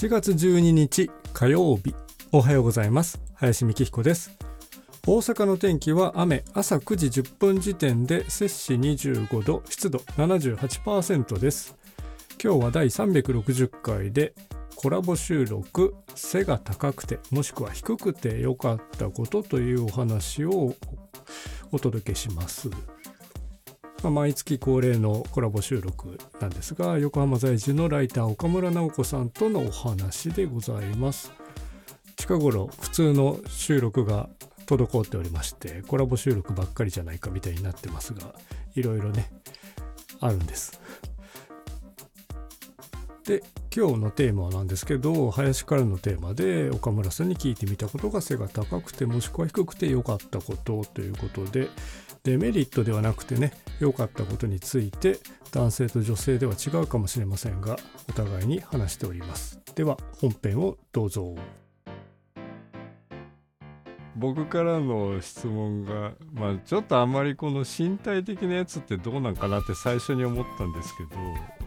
7月12日火曜日。おはようございます。林美希彦です。大阪の天気は雨朝9時10分時点で摂氏25度湿度78%です。今日は第360回でコラボ収録背が高くてもしくは低くて良かったことというお話をお届けします。まあ、毎月恒例のコラボ収録なんですが横浜在住のライター岡村直子さんとのお話でございます。近頃普通の収録が滞っておりましてコラボ収録ばっかりじゃないかみたいになってますがいろいろねあるんです。で今日のテーマなんですけど林からのテーマで岡村さんに聞いてみたことが背が高くてもしくは低くて良かったことということでデメリットではなくてね良かったことについて男性と女性では違うかもしれませんがお互いに話しております。では本編をどうぞ。僕からの質問がまあちょっとあんまりこの身体的なやつってどうなんかなって最初に思ったんですけど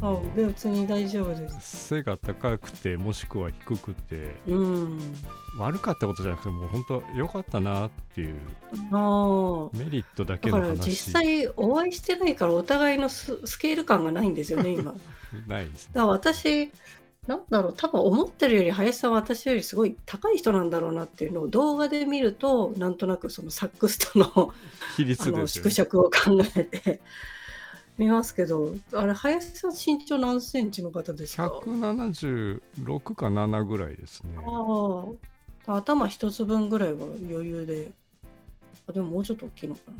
あ別に大丈夫です。背が高くてもしくは低くて、うん、悪かったことじゃなくてもう本当良かったなっていうあメリットだけの話だから実際お会いしてないからお互いのスケール感がないんですよね今。ないです、ね、だから私なんだろう多分思ってるより林さんは私よりすごい高い人なんだろうなっていうのを動画で見るとなんとなくそのサックスとの 比率ね、縮尺を考えて見ますけど、あれ、林さん身長何センチの方ですか ?176 か7ぐらいですね。ああ、頭一つ分ぐらいは余裕で。あ、でももうちょっと大きいのかな。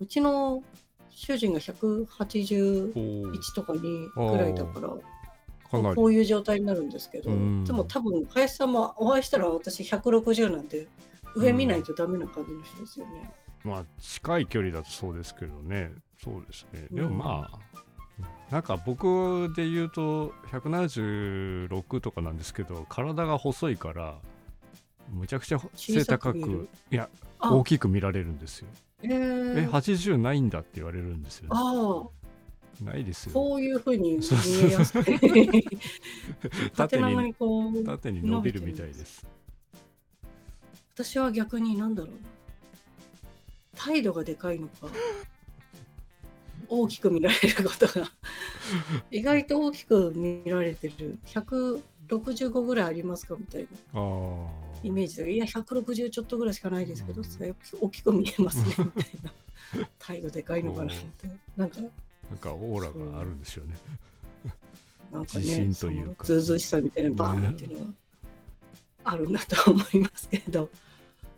うちの主人が181とか2ぐらいだから、かこういう状態になるんですけど、でも多分、林さんもお会いしたら私160なんで、上見ないとダメな感じの人ですよね。まあ近い距離だとそうですけどね。そうですね。でもまあ、うん、なんか僕で言うと176とかなんですけど体が細いからむちゃくちゃ背高くいや大きく見られるんですよ。えー、え80ないんだって言われるんですよ、ね、あないですよ。こういうふうに見えやすく縦に縦に伸びるみたいです。私は逆に何だろうな態度がでかいのか。大きく見られることが。意外と大きく見られてる。165ぐらいありますかみたいな。イメージでいや160ちょっとぐらいしかないですけど、うん、大きく見えますねみたいな。態度でかいのかなって。なんかなんかオーラがあるんですよね。なんかね自信というか。ずうずしさみたいなバーンっていうのはあるんだと思いますけど。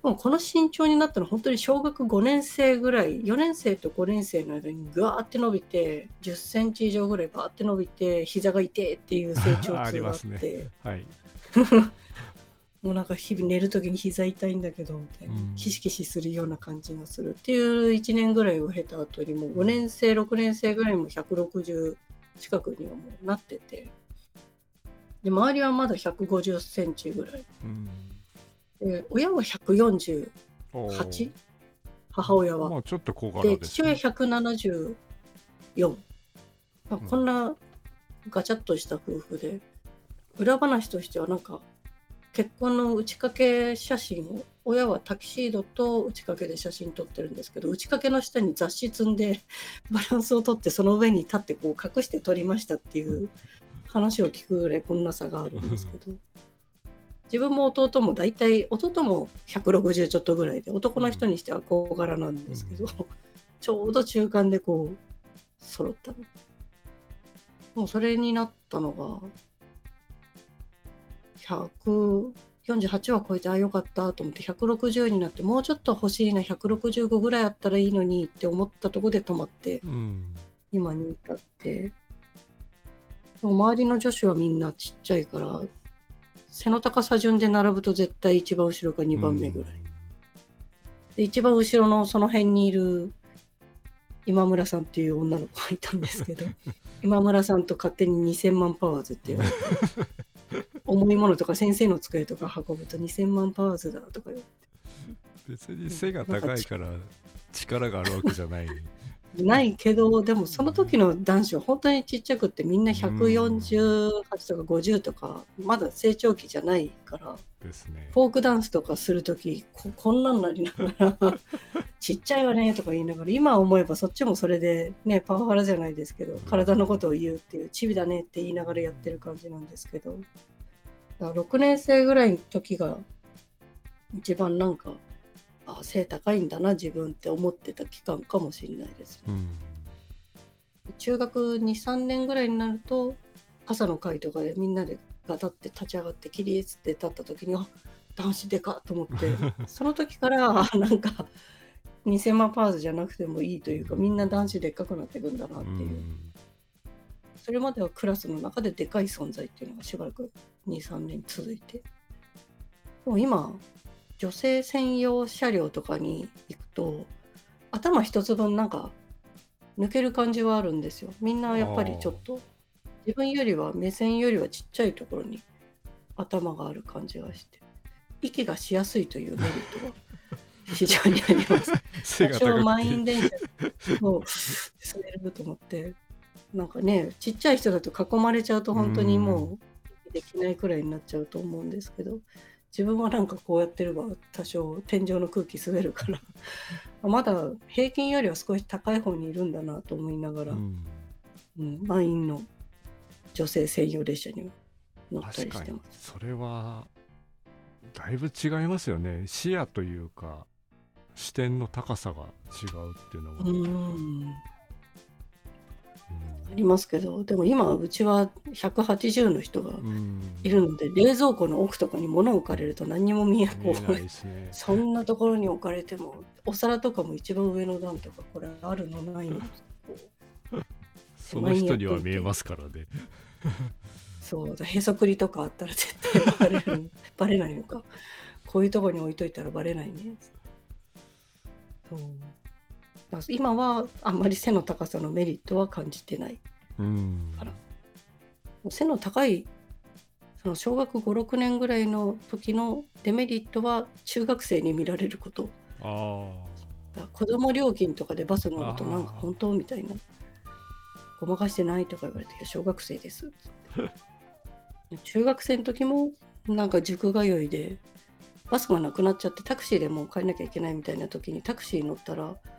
もうこの身長になったのは本当に小学5年生ぐらい4年生と5年生の間にぐわーって伸びて10センチ以上ぐらいバーって伸びて膝が痛いっていう成長痛があって。ね、はい、もうなんか日々寝る時に膝痛いんだけどみたいな、キシキシするような感じがするっていう1年ぐらいを経た後にもう5年生6年生ぐらいも160近くにはもうなってて。で周りはまだ150センチぐらい。うんで親は148母親は。まあ、ちょっと小柄で、ね、父親174。まあ、こんなガチャッとした夫婦で、裏話としてはなんか結婚の打ち掛け写真を親はタキシードと打ち掛けで写真撮ってるんですけど打ち掛けの下に雑誌積んで バランスをとってその上に立ってこう隠して撮りましたっていう話を聞くぐらいこんな差があるんですけど 自分も弟も大体弟も160ちょっとぐらいで男の人にしては小柄なんですけど、うん、ちょうど中間でこう揃ったもうそれになったのが148は超えてあよかったと思って160になってもうちょっと欲しいな165ぐらいあったらいいのにって思ったとこで止まって、うん、今に至って。周りの女子はみんなちっちゃいから背の高さ順で並ぶと絶対一番後ろか2番目ぐらい。で一番後ろのその辺にいる今村さんっていう女の子がいたんですけど 今村さんと勝手に2000万パワーズって言われて重いものとか先生の机とか運ぶと2000万パワーズだとか言って。別に背が高いから力があるわけじゃないないけどでもその時の男子は本当にちっちゃくってみんな148とか50とかまだ成長期じゃないから。ですね。フォークダンスとかする時ここんなんなりながらちっちゃいわねとか言いながら今思えばそっちもそれでねパワハラじゃないですけど体のことを言うっていうチビだねって言いながらやってる感じなんですけど。だから6年生ぐらいの時が一番なんかあ背高いんだな自分って思ってた期間かもしれないです。うん。中学23年ぐらいになると朝の会とかでみんなでガタって立ち上がって起立って立った時にあ男子でかと思って その時からあなんか偽マパーズじゃなくてもいいというかみんな男子でっかくなっていくんだなっていう、それまではクラスの中ででかい存在っていうのがしばらく23年続いて。でも今女性専用車両とかに行くと頭一つ分なんか抜ける感じはあるんですよ。みんなやっぱりちょっと自分よりは目線よりはちっちゃいところに頭がある感じがして息がしやすいというメリットが 非常にあります。多少満員電車を滑 れると思ってなんかねちっちゃい人だと囲まれちゃうと本当にもうできないくらいになっちゃうと思うんですけど自分はなんかこうやってれば多少天井の空気滑るから。まだ平均よりは少し高い方にいるんだなと思いながら、うん。うん、満員の女性専用列車には乗ったりしてます。それはだいぶ違いますよね。視野というか視点の高さが違うっていうのは、うんうんありますけどでも今うちは180の人がうん。いるので冷蔵庫の奥とかに物置かれると何にも見えこ見えないううですね。そんなところに置かれてもお皿とかも一番上の段とかこれあるの？ないの？その人には見えますからね。そうだへそくりとかあったら絶対バレるバレないのか。こういうところに置いといたらバレないね。そうだから今はあんまり背の高さのメリットは感じてない。うん。あら。背の高いその小学56年ぐらいの時のデメリットは中学生に見られること。子供料金とかでバス乗るとなんか本当みたいな。ごまかしてないとか言われて小学生です。中学生の時もなんか塾通いでバスがなくなっちゃってタクシーでもう帰んなきゃいけないみたいな時にタクシーに乗ったら「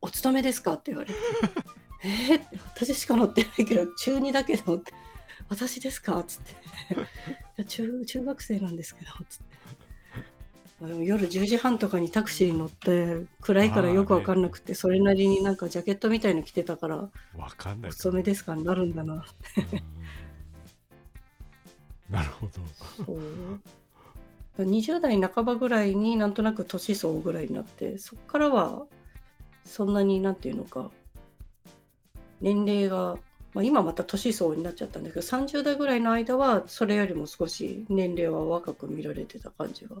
お勤めですか?」って言われて「えー、私しか乗ってないけど中2だけど」って「私ですか?」っつって「いや中中学生なんですけど」つって。夜10時半とかにタクシーに乗って暗いからよくわかんなくてそれなりになんかジャケットみたいの着てたからあわかん「ないお勤めですか?」になるんだな。うん。なるほど。そう。20代半ばぐらいになんとなく年相ぐらいになってそこからはそんなになんていうのか年齢が、まあ、今また年相になっちゃったんだけど30代ぐらいの間はそれよりも少し年齢は若く見られてた感じが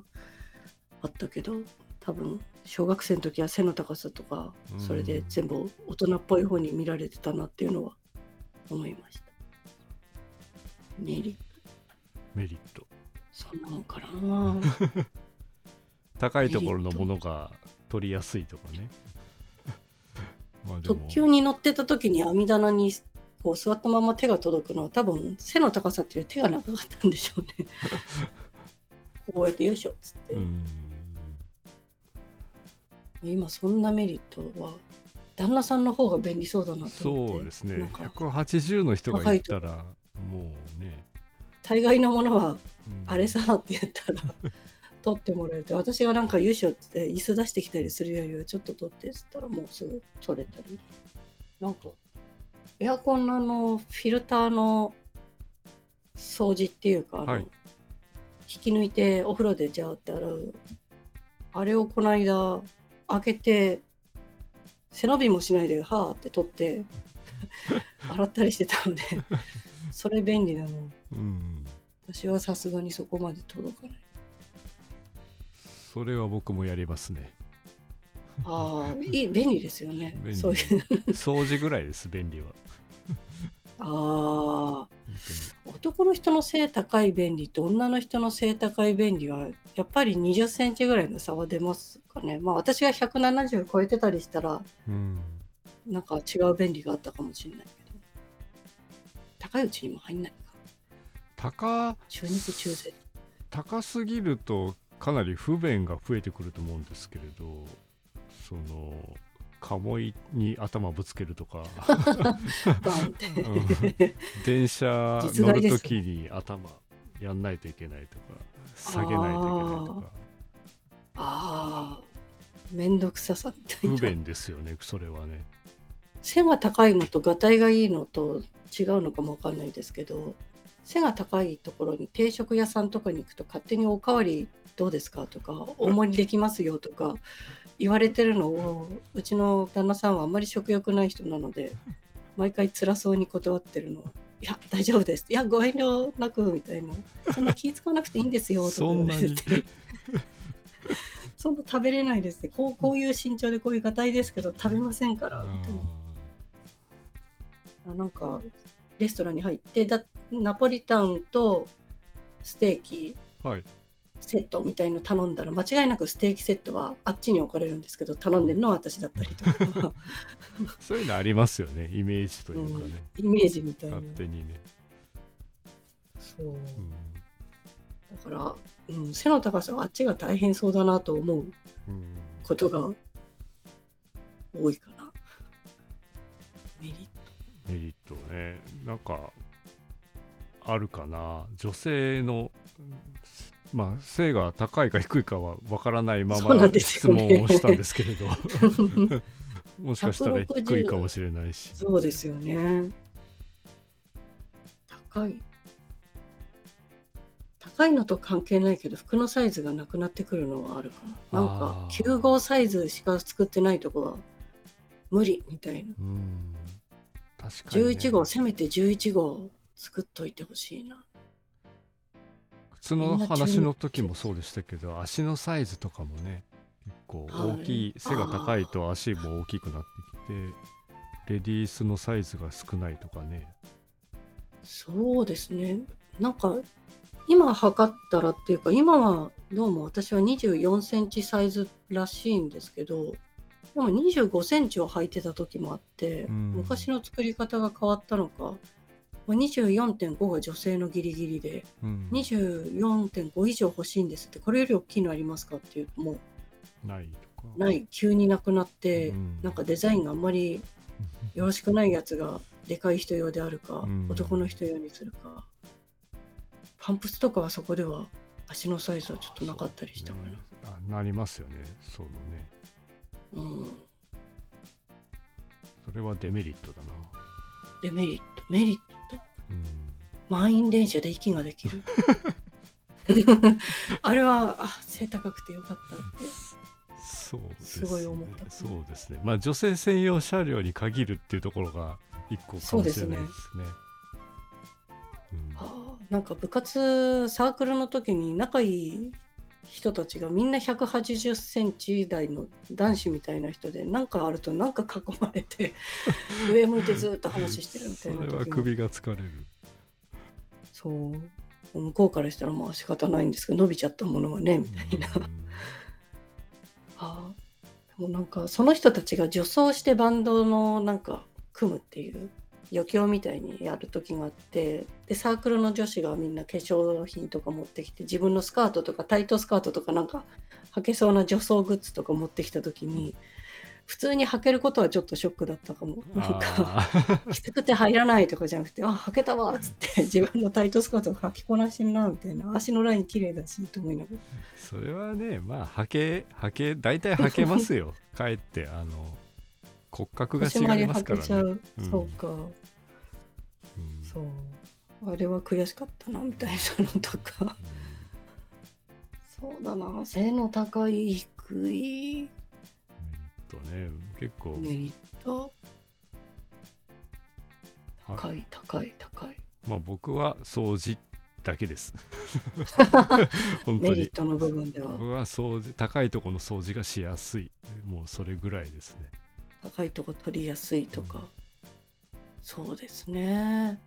あったけど多分小学生の時は背の高さとかうんそれで全部大人っぽい方に見られてたなっていうのは思いました。メリットメリットそんなもんかな。高いところのものが取りやすいとかね特急に乗ってた時に網棚にこう座ったまま手が届くのは多分背の高さっていう手が長かったんでしょうね。こうやってよいしょっつって、うん。今そんなメリットは旦那さんの方が便利そうだなと思って。そうですね。なんか。180の人がいたらもうね、大概のものはうん。あれさって言ったら 取ってもらえて私がなんか優勝って椅子出してきたりするよりはちょっと取ってっつったらもうすぐ取れたりなんかエアコンのあのフィルターの掃除っていうかはい。引き抜いてお風呂でジャーって洗う。あれをこの間開けて背伸びもしないではーって取って 洗ったりしてたのでそれ便利なの。うん。私はさすがにそこまで届かないそれは僕もやりますね。ああ、いい、便利ですよね。そういう。掃除ぐらいです便利は。ああ、本男の人の背高い便利と女の人の背高い便利は、やっぱり20センチぐらいの差は出ますかね。まあ私が170超えてたりしたら、うん。なんか違う便利があったかもしれないけど。高いうちにも入んないか。高中肉中背。高すぎるとかなり不便が増えてくると思うんですけれどその鴨居に頭ぶつけるとか。電車実乗る害ですときに頭やんないといけないとか下げないといけないとか。ああめんどくささみたいな。不便ですよねそれはね。背が高いのとがたいがいいのと違うのかもわかんないですけど背が高いところに定食屋さんとかに行くと勝手におかわりどうですか？とか大盛りできますよとか言われてるのをうちの旦那さんはあんまり食欲ない人なので毎回辛そうに断ってるのいや大丈夫です。いやご遠慮なくみたいな。そんな気使わなくていいんですよとか言って。そんな食べれないですねこうこういう身長でこういうがたいですけど食べませんからみたいな。あなんかレストランに入ってだナポリタンとステーキ。はいセットみたいの頼んだら間違いなくステーキセットはあっちに置かれるんですけど頼んでるのは私だったりとか。そういうのありますよねイメージというかね、イメージみたいな。勝手にね、そう。うん。だから、うん、背の高さはあっちが大変そうだなと思ううん。ことが多いかな。メリット。メリットね。なんかあるかな。女性のまあ背が高いか低いかはわからないまま質問をしたんですけれど もしかしたら低いかもしれないしそうですよね。高い。高いのと関係ないけど、服のサイズがなくなってくるのはあるかな。なんかあ、ー9号サイズしか作ってないとこは無理みたいな。うん確かに、ね、11号、せめて11号作っといてほしいな。靴の話の時もそうでしたけど足のサイズとかもね結構大きい、背が高いと足も大きくなってきてレディースのサイズが少ないとかね。そうですね。なんか、今測ったらっていうか、今はどうも私は24センチサイズらしいんですけど、でも25センチを履いてた時もあって、うん。昔の作り方が変わったのか、まあ24.5が女性のギリギリで、うん。24.5以上欲しいんですって、これより大きいのありますかっていうと、もないとか。うない、急になくなって、うん。なんかデザインがあんまり よろしくないやつがでかい人用であるか、うん。男の人用にするか。パンプスとかはそこでは足のサイズはちょっとなかったりしたかね。あなりますよね。そのね。ら、うん、それはデメリットだなデメリットメリット。うん満員電車で息ができる。あれはあ背高くてよかったって。そうですすごい思った。そうですね。まあ女性専用車両に限るっていうところが一個かもしれないですね。うん。あーなんか部活サークルの時に仲いい人たちがみんな180センチ台の男子みたいな人で何かあるとなんか囲まれて 上向いてずっと話してるみたそいなれは首が疲れる。そう。向こうからしたらまあ仕方ないんですけど伸びちゃったものはねみたいな、あー。でもなんかその人たちが女装してバンドのなんか組むっていう余興みたいにやる時があってでサークルの女子がみんな化粧品とか持ってきて自分のスカートとかタイトスカートとかなんか履けそうな女装グッズとか持ってきた時に普通に履けることはちょっとショックだったかも。なんかきつくて入らないとかじゃなくてあ履けたわっつって自分のタイトスカート履きこなしてんなみたいな。足のライン綺麗だしと思いながら。それはねまあはけはけ大体はけますよ。かえってあの骨格が違いますからね。う。んそうか。うん。そう。あれは悔しかったなみたいなのとか。そうだな。背の高い低い。うんとね。結構、メリット。はい高い高い高い。まあ僕は掃除だけです。本当に。メリットの部分では。僕は掃除高いところの掃除がしやすい。もうそれぐらいですね高いとこ取りやすいとか。そうですね。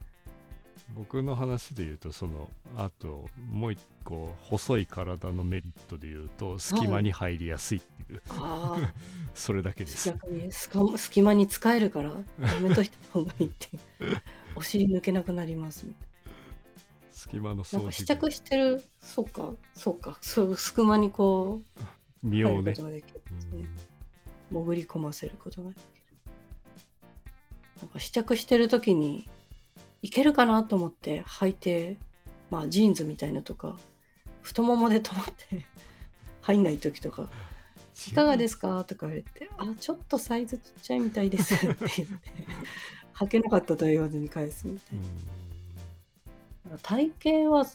僕の話で言うとそのあともう一個細い体のメリットで言うと隙間に入りやすいっていう、ああ、それだけです。逆に隙間に使えるから、やめといた方がいいって。お尻抜けなくなります。隙間のな。掃除なんか試着してる、そうか、そうか、そう隙間にこう、身をね。ね。潜り込ませることができる。なんか試着してる時にいけるかなと思って履いて、まあジーンズみたいなとか、太ももで止まって 入んない時とか、いかがですか？とか言われて、あ、ちょっとサイズちっちゃいみたいですって言って、履けなかったとは言わずに返すみたいな。体型は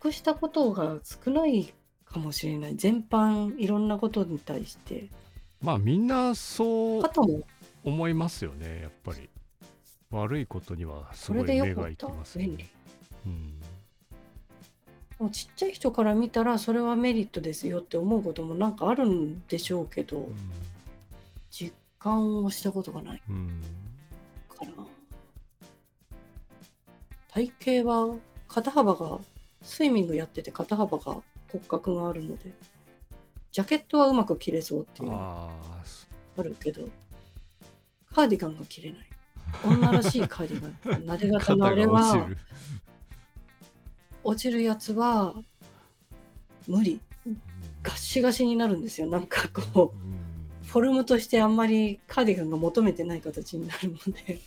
得したことが少ないかもしれない。全般いろんなことに対して。まあみんなそう思いますよねやっぱり悪いことにはすそれでよごい目がいきま。すね。うんもうちっちゃい人から見たらそれはメリットですよって思うこともなんかあるんでしょうけど、実感をしたことがないうんうんから。体型は肩幅がスイミングやってて肩幅が骨格があるのでジャケットはうまく着れそうっていうあるけどカーディガンが着れない。女らしいカーディガン。なで型のあれは落ちる。落ちるやつは無理。ガッシガシになるんですよ。なんかこううん。フォルムとしてあんまりカーディガンが求めてない形になるので。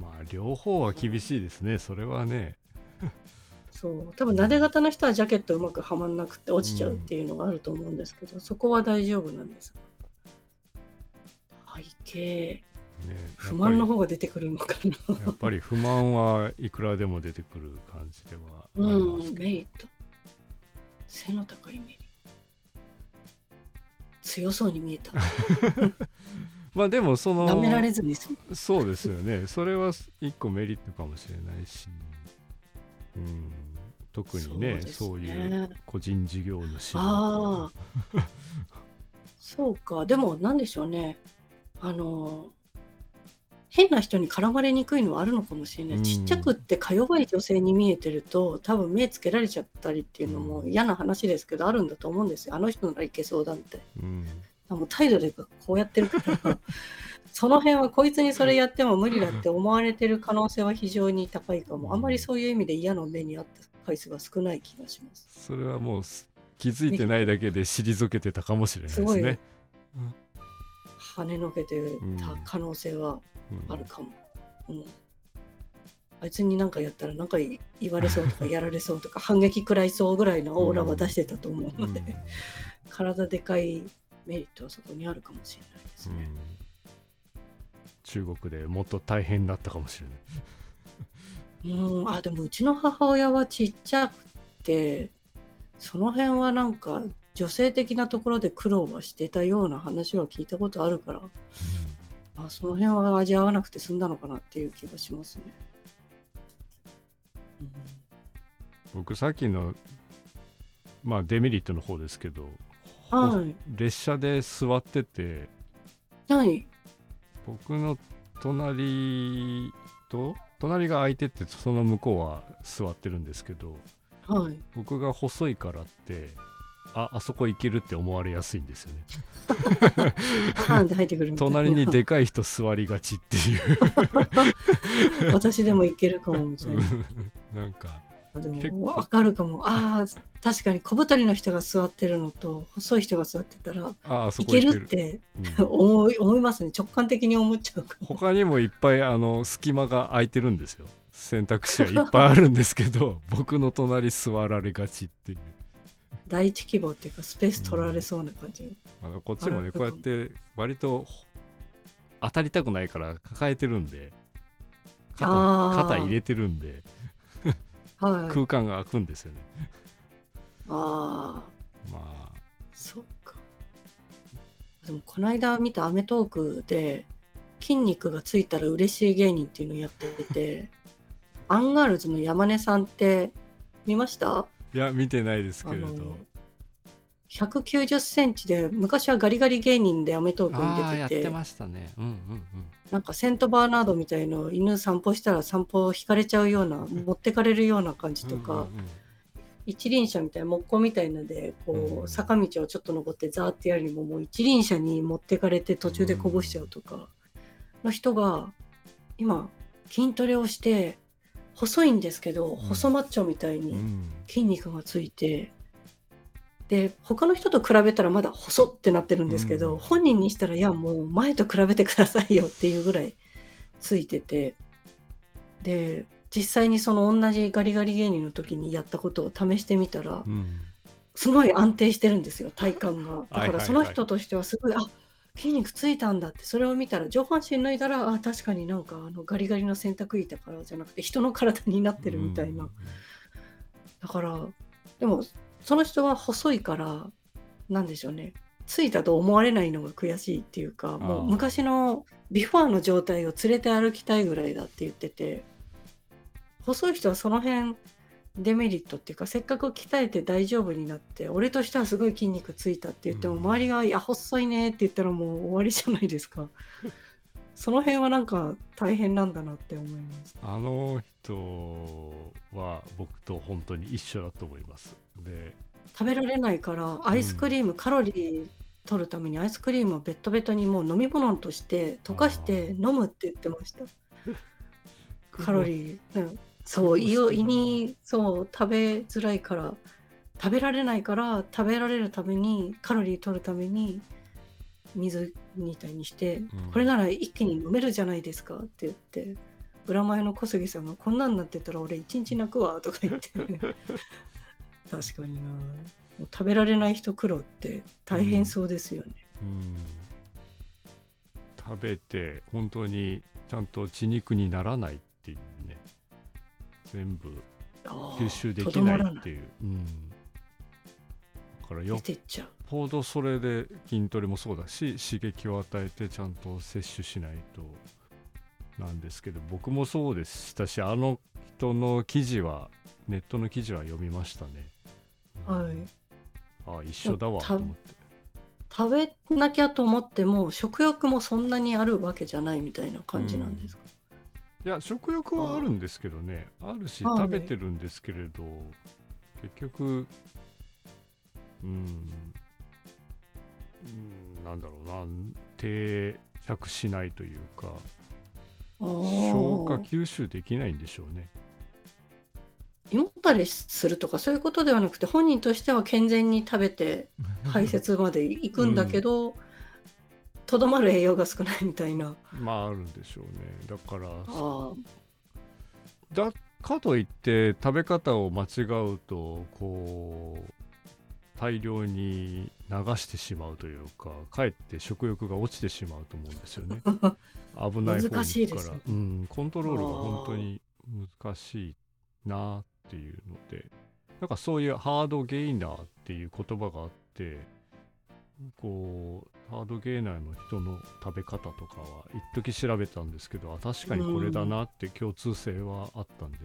まあ両方は厳しいですね。それはねそう。多分なで型の人はジャケットうまくはまんなくて落ちちゃうっていうのがあると思うんですけど、そこは大丈夫なんです。背景。ね不満の方が出てくるのかな。やっぱり不満はいくらでも出てくる感じではうんメリット。背の高いメリット。強そうに見えた。まあでもその舐められずにそうですよね。それは一個メリットかもしれないし、うん、特にねそういう個人事業主ああ そうか。でもなんでしょうね。あの変な人に絡まれにくいのはあるのかもしれない、うん。ちっちゃくってか弱い女性に見えてると多分目つけられちゃったりっていうのもうん。嫌な話ですけどあるんだと思うんですよ。あの人ならいけそうだみたいうん。なもう態度でこうやってるから。その辺はこいつにそれやっても無理だって思われてる可能性は非常に高いかも。あんまりそういう意味で嫌な目にあった回数が少ない気がしますそれはもうす気づいてないだけで退けてたかもしれないですね。跳ねのけてた可能性はうんあるかも。うんあいつに何かやったら何か言われそうとか やられそうとか反撃食らいそうぐらいのオーラは出してたと思うので、うん体でかいメリットはそこにあるかもしれないですね。うん中国でもっと大変だったかもしれない。うん、あでもうちの母親はちっちゃくてその辺はなんか女性的なところで苦労はしてたような話は聞いたことあるからあその辺は味わわなくて済んだのかなっていう気がしますね。うん僕さっきのまあデメリットの方ですけど、はい。列車で座っててはい。僕の隣と隣が空いててその向こうは座ってるんですけどはい。僕が細いからってああそこ行けるって思われやすいんですよね。隣にでかい人座りがちっていう 私でもいけるかもみたいな。なんかでもわかるかも。ああ、確かに小太りの人が座ってるのと細い人が座ってたらいけるるってうん 思い思いますね。直感的に思っちゃうかも。他にもいっぱいあの隙間が空いてるんですよ選択肢はいっぱいあるんですけど 僕の隣座られがちっていう第一希望っていうかスペース取られそうな感じ。あのこっちもねこうやって割と当たりたくないから抱えてるんで肩入れてるんではい。空間が空くんですよね。ああ、まあ。そっか。でもこの間見た『アメトーーク』で筋肉がついたら嬉しい芸人っていうのをやっててアンガールズの山根さんって見ました？いや見てないですけれど190センチで昔はガリガリ芸人でアメトークに出てて。やってましたね。うんうんなんかセントバーナードみたいの犬散歩したら散歩引かれちゃうような持ってかれるような感じうんとか、うんうん一輪車みたいな木工みたいのでこう、うん坂道をちょっと登ってザーってやるにももう一輪車に持ってかれて途中でこぼしちゃうとか。の人が今筋トレをして細いんですけど、ん細マッチョみたいにうん。筋肉がついて。で他の人と比べたらまだ細ってなってるんですけど、うん。本人にしたらいやもう前と比べてくださいよっていうぐらいついてて。で実際にその同じガリガリ芸人の時にやったことを試してみたら、うん。すごい安定してるんですよ体幹が。だかはいはい。はいらその人としてはすごい、あ筋肉ついたんだってそれを見たら上半身脱いだらあ確かになんかあのガリガリの洗濯板からじゃなくて人の体になってるみたいな、だからでもその人は細いからなんでしょうね。ついたと思われないのが悔しいっていうかもう昔のビフォーの状態を連れて歩きたいぐらいだって言ってて細い人はその辺デメリットっていうかせっかく鍛えて大丈夫になって俺としてはすごい筋肉ついたって言っても、うん。周りが「いや細いね」って言ったらもう終わりじゃないですかその辺はなんか大変なんだなって思います。あの人は僕と本当に一緒だと思います。で食べられないからアイスクリーム、カロリー取るためにアイスクリームをベッドベトにもう飲み物として溶かして飲むって言ってました。カロリー、うん、そう胃を胃にそう食べづらいから食べられないから食べられるためにカロリー取るために水みたいにして、ん。これなら一気に飲めるじゃないですかって言って裏前の小杉さんがこんなんなってたら俺一日泣くわとか言って。確かにな。食べられない人苦労って大変そうですよね、うん。食べて本当にちゃんと血肉にならないっていうね。全部吸収できないっていう、うん、だからよ。っ出てっちゃう。ぽどそれで筋トレもそうだし刺激を与えてちゃんと摂取しないとなんですけど僕もそうでしたしあの人の記事はネットの記事は読みましたね、うん。はいあ一緒だわと思って。食べなきゃと思っても食欲もそんなにあるわけじゃないみたいな感じなんですか、いや食欲はあるんですけどね。あるしはい。食べてるんですけれど結局うん、うん、なんだろうな。定着しないというか消化吸収できないんでしょうね。胃もたれするとかそういうことではなくて本人としては健全に食べて 排泄まで行くんだけどとど、まる栄養が少ないみたいな。まああるんでしょうね。だからあだかといって食べ方を間違うとこう大量に流してしまうというかかえって食欲が落ちてしまうと思うんですよね。危ない方から、うん、コントロールが本当に難しいなっていうので。なんかそういうハードゲイナーっていう言葉があってこうハードゲイナーの人の食べ方とかは一時調べたんですけどあ確かにこれだなって共通性はあったんで、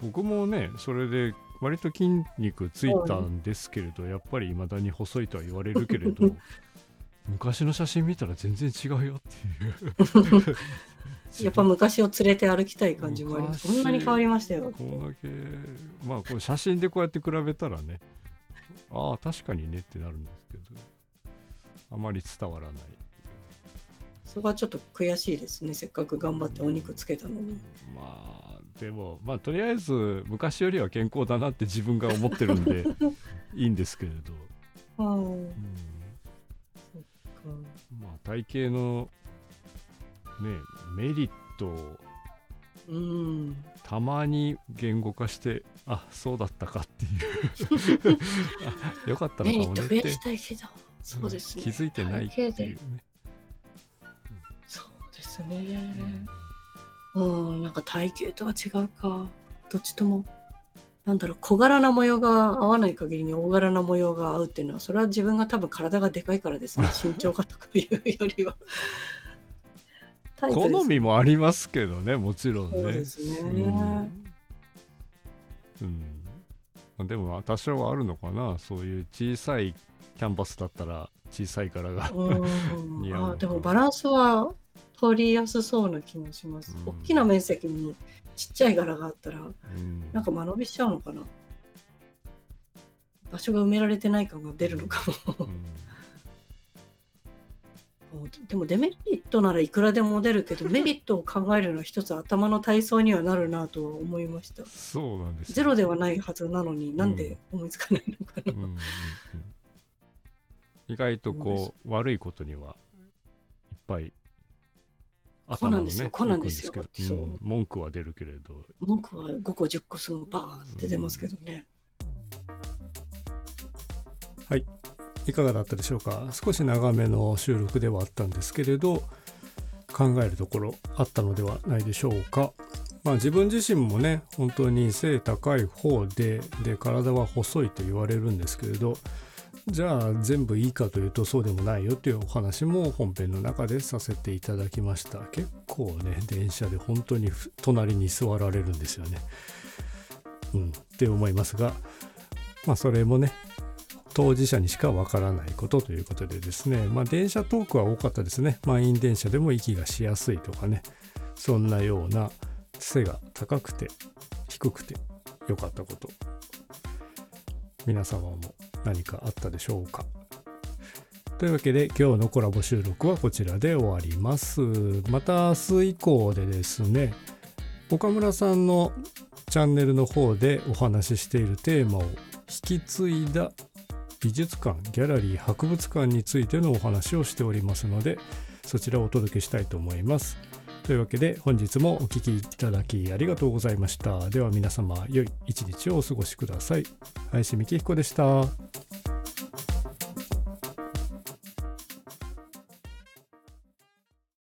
僕もねそれで割と筋肉ついたんですけれど、やっぱり未だに細いとは言われるけれど 昔の写真見たら全然違うよっていうやっぱ昔を連れて歩きたい感じもあります。昔こんなに変わりましたよ。こんだけまあこう写真でこうやって比べたらねああ確かにねってなるんですけどあまり伝わらないそこはちょっと悔しいですね。せっかく頑張ってお肉つけたのに。まあでもまあとりあえず昔よりは健康だなって自分が思ってるんで いいんですけれど、ああ、うんそっか。まあ体型のねメリットをうん。たまに言語化してあそうだったかっていう あよかったのかもねってそうですね。気づいてないっていうねそうですね。うん、なんか体型とは違うか。どっちとも。なんだろう小柄な模様が合わない限りに大柄な模様が合うっていうのはそれは自分が多分体がでかいからですね。身長がとかいうよりは。好みもありますけどねもちろんね。そうですね。うん。うん。でも多少はあるのかな。そういう小さいキャンバスだったら小さい柄がうん。似合うあでもバランスは取りやすそうな気もします。うん大きな面積にちっちゃい柄があったら、うんなんか間延びしちゃうのかな。場所が埋められてない感が出るのかも。うん でもデメリットならいくらでも出るけど、メリットを考えるのは一つ頭の体操にはなるなとは思いました。そうなんですよゼロではないはずなのになんで思いつかないのかな。うんうんうん意外とこう悪いことにはいっぱいそうなんですよ。頭そうなんですよ。動くんですけど、う。ん。文句は出るけれど。文句は5個10個すぐバーンって出ますけどね。いかがだったでしょうか？少し長めの収録ではあったんですけれど考えるところあったのではないでしょうか。まあ自分自身もね本当に背高い方でで体は細いと言われるんですけれどじゃあ全部いいかというとそうでもないよというお話も本編の中でさせていただきました。結構ね電車で本当に隣に座られるんですよね。うん。って思いますがまあそれもね当事者にしかわからないことということでですね、まあ、電車トークは多かったですね。満員電車でも息がしやすいとかね。そんなような背が高くて低くて良かったこと。皆様も何かあったでしょうか。というわけで今日のコラボ収録はこちらで終わります。また明日以降でですね岡村さんのチャンネルの方でお話ししているテーマを引き継いだ美術館ギャラリー博物館についてのお話をしておりますのでそちらをお届けしたいと思います。というわけで本日もお聴きいただきありがとうございました。では皆様良い一日をお過ごしください。林美希彦でした。